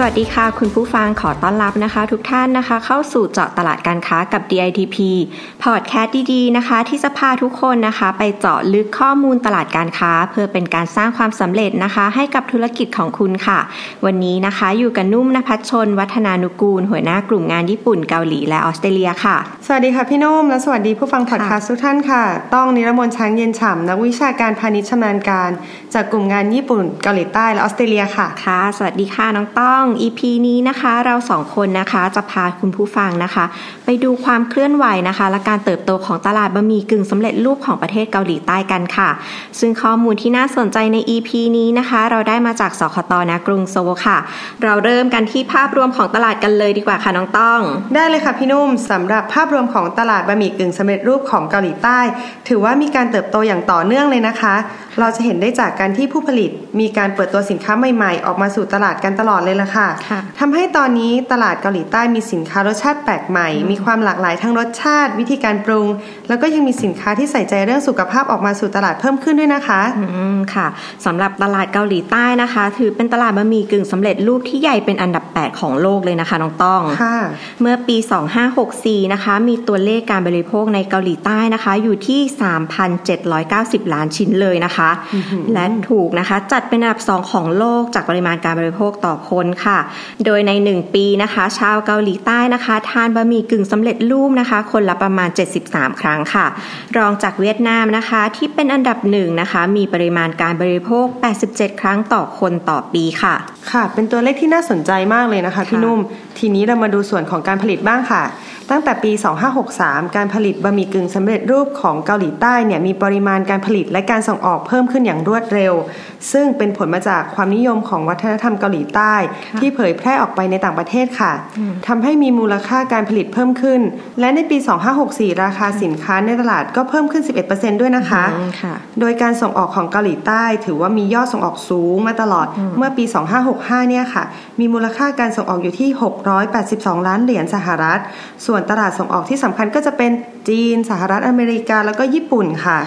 สวัสดีค่ะ คุณผู้ฟังขอต้อนรับนะคะ ทุกท่านนะคะ เข้าสู่เจาะตลาดการค้ากับ DITP พอดแคสต์ดีๆนะคะ ที่จะพาทุกคนนะคะ ไปเจาะลึกข้อมูลตลาดการค้า เพื่อเป็นการสร้างความสำเร็จนะคะ ให้กับธุรกิจของคุณค่ะ วันนี้นะคะอยู่กับนุ่มนภัชชน วัฒนานุกูล หัวหน้ากลุ่มงานญี่ปุ่นเกาหลีและออสเตรเลียค่ะ สวัสดีค่ะพี่นุ่มและสวัสดีผู้ฟังพอดแคสต์ทุกท่านค่ะ ต้องนิรมนช้างเย็นฉ่ำนักวิชาการพาณิชย์ชำนาญการ จากกลุ่มงานญี่ปุ่นเกาหลีใต้และออสเตรเลียค่ะค่ะ สวัสดีค่ะน้องต้อง EP นี้นะคะ เราสองคนนะคะจะพาคุณผู้ฟังนะคะ ไปดูความเคลื่อนไหวนะคะ และการเติบโตของตลาดบะหมี่กึ่งสำเร็จรูปของประเทศเกาหลีใต้กันค่ะ ซึ่งข้อมูลที่น่าสนใจใน EP นี้นะคะ เราได้มาจากสคตนะกรุงโซค่ะ เราเริ่มกันที่ภาพรวมของตลาดกันเลยดีกว่าค่ะน้องต้อง ได้เลยค่ะพี่นุ่มสำหรับภาพรวมของตลาดบะหมี่กึ่งสำเร็จรูปของเกาหลีใต้ ถือว่ามีการเติบโตอย่างต่อเนื่องเลยนะคะ เราจะเห็นได้จากการที่ผู้ผลิตมีการเปิดตัวสินค้าใหม่ ๆ ออกมาสู่ตลาดกันตลอดเลยล่ะค่ะทำให้ตอนนี้ตลาดเกาหลีใต้มีสินค้ารสชาติแปลกใหม่ มีความหลากหลายทั้งรสชาติวิธีการปรุง แล้วก็ยังมีสินค้าที่ใส่ใจเรื่องสุขภาพออกมาสู่ตลาดเพิ่มขึ้นด้วยนะคะอืมค่ะสำหรับตลาดเกาหลีใต้นะคะ ถือเป็นตลาดบะหมี่กึ่งสำเร็จรูปที่ใหญ่เป็นอันดับ 8 ของโลกเลยนะคะน้องต้องค่ะ เมื่อปี 2564นะคะมีตัวเลขการบริโภคในเกาหลีใต้นะคะ อยู่ที่ 3,790 ล้านชิ้นเลยนะคะ และถูกนะคะ จัดเป็นอันดับ 2 ของโลกจากปริมาณการบริโภคต่อคนค่ะ โดยใน 1 ปีนะคะ ชาวเกาหลีใต้นะคะ ทานบะหมี่กึ่งสำเร็จรูปนะคะ คนละประมาณ 73 ครั้งค่ะ รองจากเวียดนามนะคะที่เป็นอันดับหนึ่งนะคะ มีปริมาณการบริโภค 87 ครั้งต่อคนต่อปีค่ะ ค่ะ เป็นตัวเลขที่น่าสนใจมากเลยนะคะพี่นุ่ม ทีนี้เรามาดูส่วนของการผลิตบ้างค่ะ ตั้งแต่ปี 2563 การผลิตบะหมี่กึ่งสำเร็จรูปของเกาหลีใต้เนี่ยมีปริมาณการผลิตและการส่งออกเพิ่มขึ้นอย่างรวดเร็ว ซึ่งเป็นผลมาจากความนิยมของวัฒนธรรมเกาหลีใต้ ที่เผยแพร่ออกไปในต่างประเทศค่ะทำให้มีมูลค่าการผลิตเพิ่มขึ้น และในปี 2564 ราคาสินค้าในตลาดก็เพิ่มขึ้น 11%ด้วยนะคะโดยการส่งออกของเกาหลีใต้ ถือว่ามียอดส่งออกสูงมาตลอดเมื่อปี 2565 เนี่ยค่ะ มีมูลค่าการส่งออกอยู่ที่ 682 ล้านเหรียญสหรัฐ ส่วนวนตลาดส่งออกที่สำคัญก็จะเป็นจีนสหรัฐอเมริกาแล้วก็ญี่ปุ่นค่ะ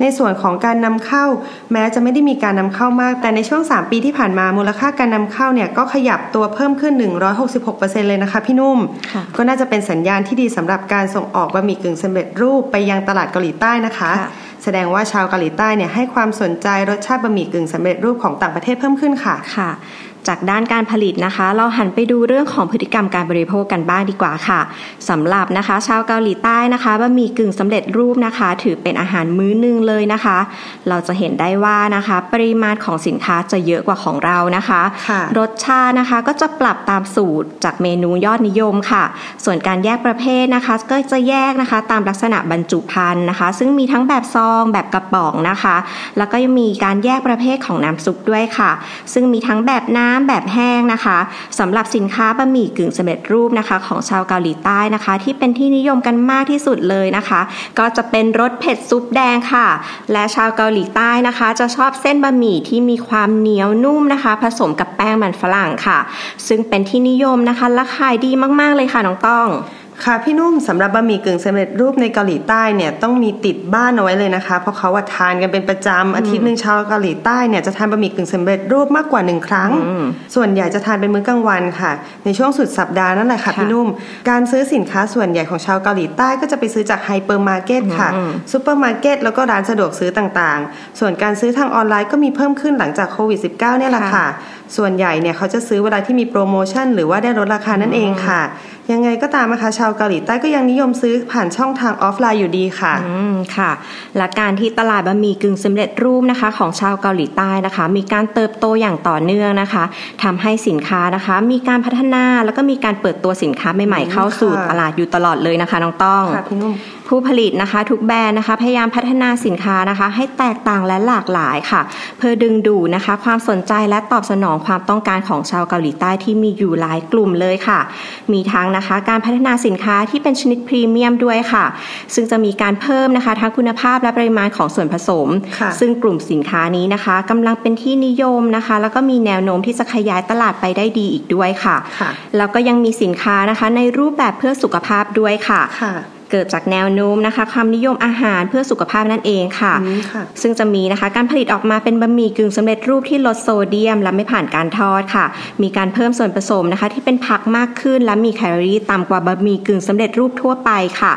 ในส่วนของการนำเข้า แม้จะไม่ได้มีการนำเข้ามาก แต่ในช่วง 3 ปีที่ผ่านมามูลค่าการนำเข้าเนี่ยก็ขยับตัวเพิ่มขึ้น 166%เลยนะคะพี่นุ่ม ก็น่าจะเป็นสัญญาณที่ดีสำหรับการส่งออกบะหมี่กึ่งสำเร็จรูปไปยังตลาดเกาหลีใต้นะคะ แสดงว่าชาวเกาหลีใต้เนี่ยให้ความสนใจรสชาติบะหมี่กึ่งสำเร็จรูปของต่างประเทศเพิ่มขึ้นค่ะค่ะ จากด้านการผลิตนะคะ เราหันไปดูเรื่องของพฤติกรรมการบริโภคกันบ้างดีกว่าค่ะสำหรับนะคะ ชาวเกาหลีใต้นะคะบะหมี่กึ่งสำเร็จรูปนะคะ ถือเป็นอาหารมื้อนึงเลยนะคะ เราจะเห็นได้ว่านะคะ ปริมาณของสินค้าจะเยอะกว่าของเรานะคะคะรสชาตินะคะก็จะปรับตามสูตรจากเมนูยอดนิยมค่ะ ส่วนการแยกประเภทนะคะ ก็จะแยกนะคะ ตามลักษณะบรรจุภัณฑ์นะคะ ซึ่งมีทั้งแบบซองแบบกระป๋องนะคะ แล้วก็ยังมีการแยกประเภทของน้ำซุปด้วยค่ะ ซึ่งมีทั้งแบบน้ำแบบแห้งนะคะสำหรับสินค้าบะหมี่กึ่งสำเร็จรูปนะคะ ของชาวเกาหลีใต้นะคะ ที่เป็นที่นิยมกันมากที่สุดเลยนะคะ ก็จะเป็นรสเผ็ดซุปแดงค่ะ และชาวเกาหลีใต้นะคะ จะชอบเส้นบะหมี่ที่มีความเหนียวนุ่มนะคะ ผสมกับแป้งมันฝรั่งค่ะ ซึ่งเป็นที่นิยมนะคะและขายดีมาก ๆ เลยค่ะน้องต้อง ค่ะพี่นุ่มสำหรับบะหมี่กึ่งสำเร็จรูปในเกาหลีใต้เนี่ยต้องมีติดบ้านเอาไว้เลยนะคะ เพราะเขาว่าทานกันเป็นประจำอาทิตย์หนึ่งชาวเกาหลีใต้เนี่ยจะทานบะหมี่กึ่งสำเร็จรูปมากกว่าหนึ่งครั้ง ส่วนใหญ่จะทานเป็นมื้อกลางวันค่ะ ในช่วงสุดสัปดาห์นั่นแหละค่ะพี่นุ่ม การซื้อสินค้าส่วนใหญ่ของชาวเกาหลีใต้ก็จะไปซื้อจากไฮเปอร์มาร์เก็ตค่ะซูเปอร์มาร์เก็ตแล้วก็ร้านสะดวกซื้อต่างๆ ส่วนการซื้อทางออนไลน์ก็มีเพิ่มขึ้นหลังจากโควิด -19 เนี่ยแหละค่ะส่วนใหญ่เนี่ยเขาจะซื้อเวลาที่มีโปรโมชั่นหรือว่าได้ลดราคานั่นเองค่ะ ยังไงก็ตามนะคะชาวเกาหลีใต้ก็ยังนิยมซื้อผ่านช่องทางออฟไลน์อยู่ดีค่ะอืมค่ะ และการที่ตลาดบะหมี่กึ่งสำเร็จรูปนะคะ ของชาวเกาหลีใต้นะคะ มีการเติบโตอย่างต่อเนื่องนะคะทำให้สินค้านะคะ มีการพัฒนาแล้วก็มีการเปิดตัวสินค้าใหม่ๆเข้าสู่ตลาดอยู่ตลอดเลยนะคะน้องต้องค่ะพี่นุ่ม ผู้ผลิตนะคะ ทุกแบรนด์นะคะ พยายามพัฒนาสินค้านะคะ ให้แตกต่างและหลากหลายค่ะ เพื่อดึงดูดนะคะ ความสนใจและตอบสนองความต้องการของชาวเกาหลีใต้ที่มีอยู่หลายกลุ่มเลยค่ะ มีทั้งนะคะการพัฒนาสินค้าที่เป็นชนิดพรีเมียมด้วยค่ะ ซึ่งจะมีการเพิ่มนะคะ ทั้งคุณภาพและปริมาณของส่วนผสมค่ะซึ่งกลุ่มสินค้านี้นะคะกำลังเป็นที่นิยมนะคะ แล้วก็มีแนวโน้มที่จะขยายตลาดไปได้ดีอีกด้วยค่ะค่ะแล้วก็ยังมีสินค้านะคะ ในรูปแบบเพื่อสุขภาพด้วยค่ะค่ะ เกิดจากแนวโน้มนะคะความนิยมอาหารเพื่อสุขภาพนั่นเองค่ะอืมค่ะซึ่งจะมีนะคะการผลิตออกมาเป็นบะหมี่กึ่งสำเร็จรูปที่ลดโซเดียม และไม่ผ่านการทอดค่ะ มีการเพิ่มส่วนผสมนะคะ ที่เป็นผักมากขึ้น และมีแคลอรี่ต่ำกว่าบะหมี่กึ่งสำเร็จรูปทั่วไปค่ะ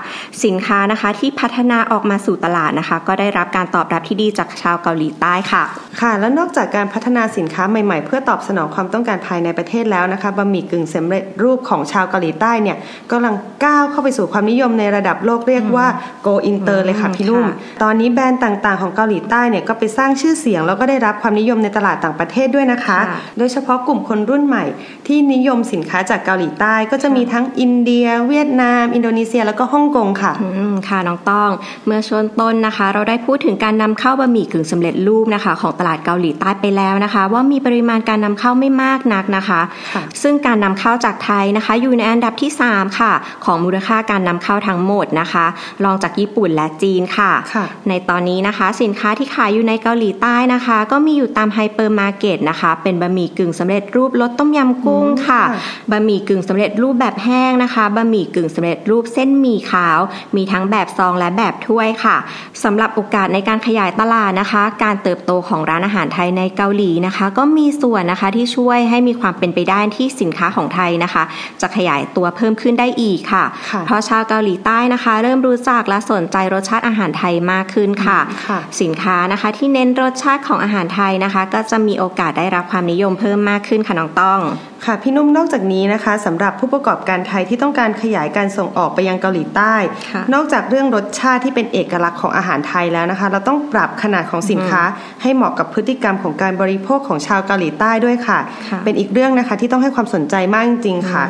สินค้านะคะที่พัฒนาออกมาสู่ตลาดนะคะ ก็ได้รับการตอบรับที่ดีจากชาวเกาหลีใต้ค่ะ ค่ะ แล้วนอกจากการพัฒนาสินค้าใหม่ๆ เพื่อตอบสนองความต้องการภายในประเทศแล้วนะคะบะหมี่กึ่งสำเร็จรูปของชาวเกาหลีใต้เนี่ยกำลังก้าวเข้าไปสู่ความนิยมในระดับโลกเรียกว่า go inter เลยค่ะพี่นุ่มค่ะตอนนี้แบรนด์ต่างๆ ของเกาหลีใต้เนี่ยก็ไปสร้างชื่อเสียง แล้วก็ได้รับความนิยมในตลาดต่างประเทศด้วยนะคะค่ะโดยเฉพาะกลุ่มคนรุ่นใหม่ ที่นิยมสินค้าจากเกาหลีใต้ก็จะมีทั้งอินเดีย เวียดนาม อินโดนีเซียแล้วก็ฮ่องกงค่ะอืมค่ะน้องต้องเมื่อช่วงต้นนะคะ เราได้พูดถึงการนำเข้าบะหมี่กึ่งสำเร็จรูปนะคะ ของตลาดเกาหลีใต้ไปแล้วนะคะ ว่ามีปริมาณการนำเข้าไม่มากนักนะคะค่ะซึ่งการนำเข้าจากไทยนะคะ อยู่ในอันดับที่ 3 ค่ะ ของมูลค่าการนำเข้าทั้งหมดนะคะรองจากญี่ปุ่นและจีนค่ะค่ะในตอนนี้นะคะ สินค้าที่ขายอยู่ในเกาหลีใต้นะคะ ก็มีอยู่ตามไฮเปอร์มาร์เก็ตนะคะ เป็นบะหมี่กึ่งสำเร็จรูปรสต้มยำกุ้งค่ะค่ะบะหมี่กึ่งสำเร็จรูปแบบแห้งนะคะบะหมี่กึ่งสำเร็จรูปเส้นหมี่ขาว มีทั้งแบบซองและแบบถ้วยค่ะสำหรับโอกาสในการขยายตลาดนะคะ การเติบโตของร้านอาหารไทยในเกาหลีนะคะ ก็มีส่วนนะคะที่ช่วยให้มีความเป็นไปได้ที่สินค้าของไทยนะคะ จะขยายตัวเพิ่มขึ้นได้อีกค่ะค่ะเพราะชาวเกาหลีใต้นะคะ เริ่มรู้จักและสนใจรสชาติอาหารไทยมากขึ้นค่ะค่ะสินค้านะคะที่เน้นรสชาติของอาหารไทยนะคะ ก็จะมีโอกาสได้รับความนิยมเพิ่มมากขึ้นค่ะน้องต้องค่ะพี่นุ่มนอกจากนี้นะคะสำหรับผู้ประกอบการไทยที่ต้องการขยายการส่งออกไปยังเกาหลีใต้ค่ะนอกจากเรื่องรสชาติที่เป็นเอกลักษณ์ของอาหารไทยแล้วนะคะ เราต้องปรับขนาดของสินค้า ให้เหมาะกับพฤติกรรมของการบริโภคของชาวเกาหลีใต้ด้วยค่ะค่ะเป็นอีกเรื่องนะคะที่ต้องให้ความสนใจมากจริงๆค่ะ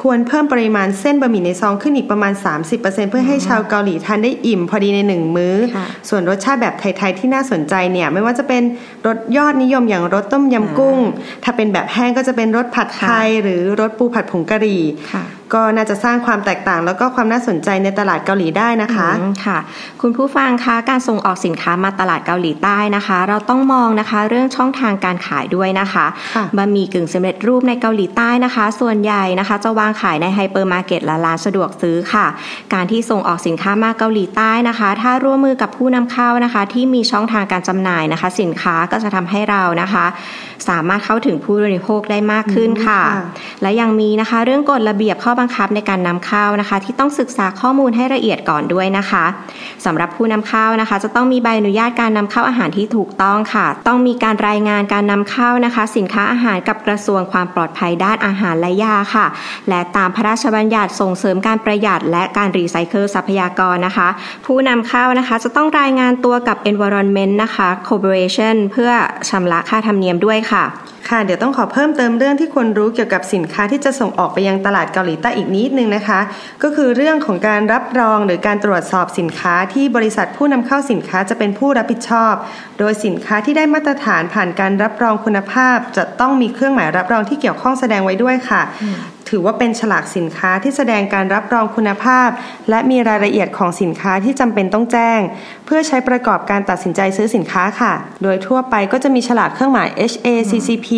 ควรเพิ่มปริมาณเส้นบะหมี่ในซองขึ้นอีกประมาณ 30%เพื่อให้ชาวเกาหลีทานได้อิ่มพอดีในหนึ่งมื้อค่ะส่วนรสชาติแบบไทยๆที่น่าสนใจเนี่ยไม่ว่าจะเป็นรสยอดนิยมอย่างรสต้มยำกุ้ง ถ้าเป็นแบบแห้งก็จะเป็นรสผัดไทยหรือรสปูผัดผงกะหรี่ค่ะ ก็น่าจะสร้างความแตกต่าง แล้วก็ความน่าสนใจในตลาดเกาหลีได้นะคะอืมค่ะ คุณผู้ฟังคะการส่งออกสินค้ามาตลาดเกาหลีใต้นะคะ เราต้องมองนะคะเรื่องช่องทางการขายด้วยนะคะค่ะบะหมี่กึ่งสำเร็จรูปในเกาหลีใต้นะคะ ส่วนใหญ่นะคะ จะวางขายในไฮเปอร์มาร์เก็ตและร้านสะดวกซื้อค่ะ การที่ส่งออกสินค้ามาเกาหลีใต้นะคะ ถ้าร่วมมือกับผู้นำเข้านะคะ ที่มีช่องทางการจำหน่ายนะคะ สินค้าก็จะทำให้เรานะคะ สามารถเข้าถึงผู้บริโภคได้มากขึ้นค่ะค่ะ และยังมีนะคะเรื่องกฎระเบียบข้อบังคับในการนำเข้านะคะ ที่ต้องศึกษาข้อมูลให้ละเอียดก่อนด้วยนะคะสำหรับผู้นำเข้านะคะ จะต้องมีใบอนุญาตการนำเข้าอาหารที่ถูกต้องค่ะ ต้องมีการรายงานการนำเข้านะคะ สินค้าอาหารกับกระทรวงความปลอดภัยด้านอาหารและยาค่ะ และตามพระราชบัญญัติส่งเสริมการประหยัด และการรีไซเคิลทรัพยากรนะคะ ผู้นำเข้านะคะ จะต้องรายงานตัวกับ Environment นะคะ Corporation เพื่อชำระค่าธรรมเนียมด้วยค่ะ ค่ะ เดี๋ยวต้องขอเพิ่มเติมเรื่องที่ควรรู้เกี่ยวกับสินค้าที่จะส่งออกไปยังตลาดเกาหลีใต้อีกนิดนึงนะคะ ก็คือเรื่องของการรับรองหรือการตรวจสอบสินค้าที่บริษัทผู้นำเข้าสินค้าจะเป็นผู้รับผิดชอบ โดยสินค้าที่ได้มาตรฐานผ่านการรับรองคุณภาพ จะต้องมีเครื่องหมายรับรองที่เกี่ยวข้องแสดงไว้ด้วยค่ะ ถือว่าเป็นฉลากสินค้าที่แสดงการรับรองคุณภาพ และมีรายละเอียดของสินค้าที่จำเป็นต้องแจ้ง เพื่อใช้ประกอบการตัดสินใจซื้อสินค้าค่ะ โดยทั่วไปก็จะมีฉลากเครื่องหมาย HACCP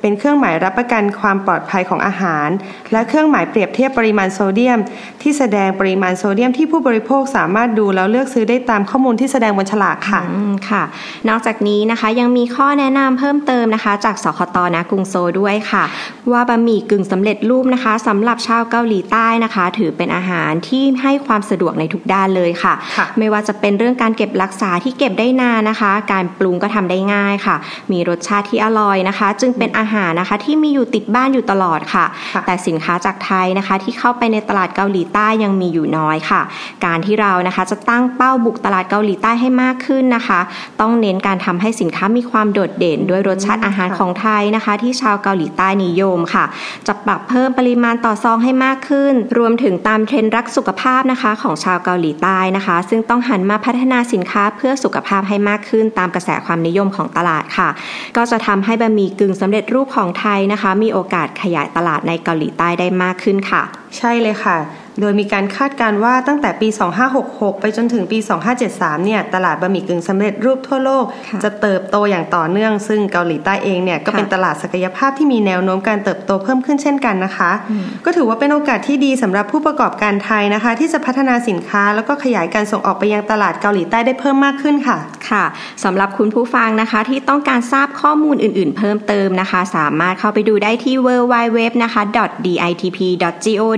เป็นเครื่องหมายรับประกันความปลอดภัยของอาหาร และเครื่องหมายเปรียบเทียบปริมาณโซเดียม ที่แสดงปริมาณโซเดียมที่ผู้บริโภคสามารถดูแล้วเลือกซื้อได้ตามข้อมูลที่แสดงบนฉลากค่ะอืมค่ะ นอกจากนี้นะคะยังมีข้อแนะนำเพิ่มเติมนะคะ จากสคตนะกรุงโซด้วยค่ะ ว่าบะหมี่กึ่งสำเร็จรูปนะคะสำหรับชาวเกาหลีใต้นะคะ ถือเป็นอาหารที่ให้ความสะดวกในทุกด้านเลยค่ะค่ะไม่ว่าจะเป็นเรื่องการเก็บรักษาที่เก็บได้นานนะคะ การปรุงก็ทำได้ง่ายค่ะ มีรสชาติที่อร่อยนะคะ จึงเป็นอาหารนะคะที่มีอยู่ติดบ้านอยู่ตลอดค่ะค่ะแต่สินค้าจากไทยนะคะที่เข้าไปในตลาดเกาหลีใต้ยังมีอยู่น้อยค่ะ การที่เรานะคะจะตั้งเป้าบุกตลาดเกาหลีใต้ให้มากขึ้นนะคะ ต้องเน้นการทำให้สินค้ามีความโดดเด่น ด้วยรสชาติอาหารของไทยนะคะ ที่ชาวเกาหลีใต้นิยมค่ะ จะปรับเพิ่มปริมาณต่อซองให้มากขึ้น รวมถึงตามเทรนด์รักสุขภาพนะคะของชาวเกาหลีใต้นะคะ ซึ่งต้องหันมาพัฒนาสินค้าเพื่อสุขภาพให้มากขึ้น ตามกระแสความนิยมของตลาดค่ะ ก็จะทำให้บะหมี่กึ่งสำเร็จรูปของไทยนะคะ มีโอกาสขยายตลาดในเกาหลีใต้ได้มากขึ้นค่ะ ใช่เลยค่ะ โดยมีการคาดการณ์ว่าตั้งแต่ปี 2566 ไปจนถึงปี 2573 เนี่ย ตลาดบะหมี่กึ่งสำเร็จรูปทั่วโลกค่ะจะเติบโตอย่างต่อเนื่อง ซึ่งเกาหลีใต้เองเนี่ย ก็ค่ะเป็นตลาดศักยภาพที่มีแนวโน้มการเติบโตเพิ่มขึ้นเช่นกันนะคะอืมก็ถือว่าเป็นโอกาสที่ดีสำหรับผู้ประกอบการไทยนะคะ ที่จะพัฒนาสินค้าแล้วก็ขยายการส่งออกไปยังตลาดเกาหลีใต้ได้เพิ่มมากขึ้นค่ะ ค่ะสำหรับคุณผู้ฟังนะคะที่ต้องการทราบข้อมูลอื่น ๆ เพิ่มเติมนะคะ สามารถเข้าไปดูได้ที่ www นะคะ ditp.go.th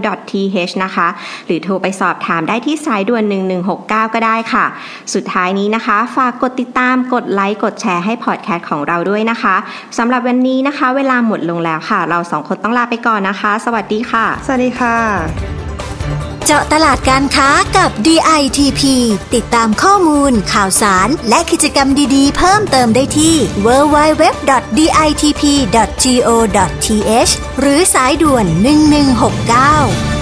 นะคะหรือโทรไปสอบถามได้ที่สายด่วน 1169 ก็ได้ค่ะ สุดท้ายนี้นะคะ ฝากกดติดตามกดไลค์กดแชร์ให้พอดแคสต์ของเราด้วยนะคะสำหรับวันนี้นะคะ เวลาหมดลงแล้วค่ะ เราสองคนต้องลาไปก่อนนะคะ สวัสดีค่ะ สวัสดีค่ะ เจาะตลาดการค้ากับ DITP ติดตามข้อมูล ข่าวสาร และกิจกรรมดีๆ เพิ่มเติมได้ที่ www.ditp.go.th หรือสายด่วน 1169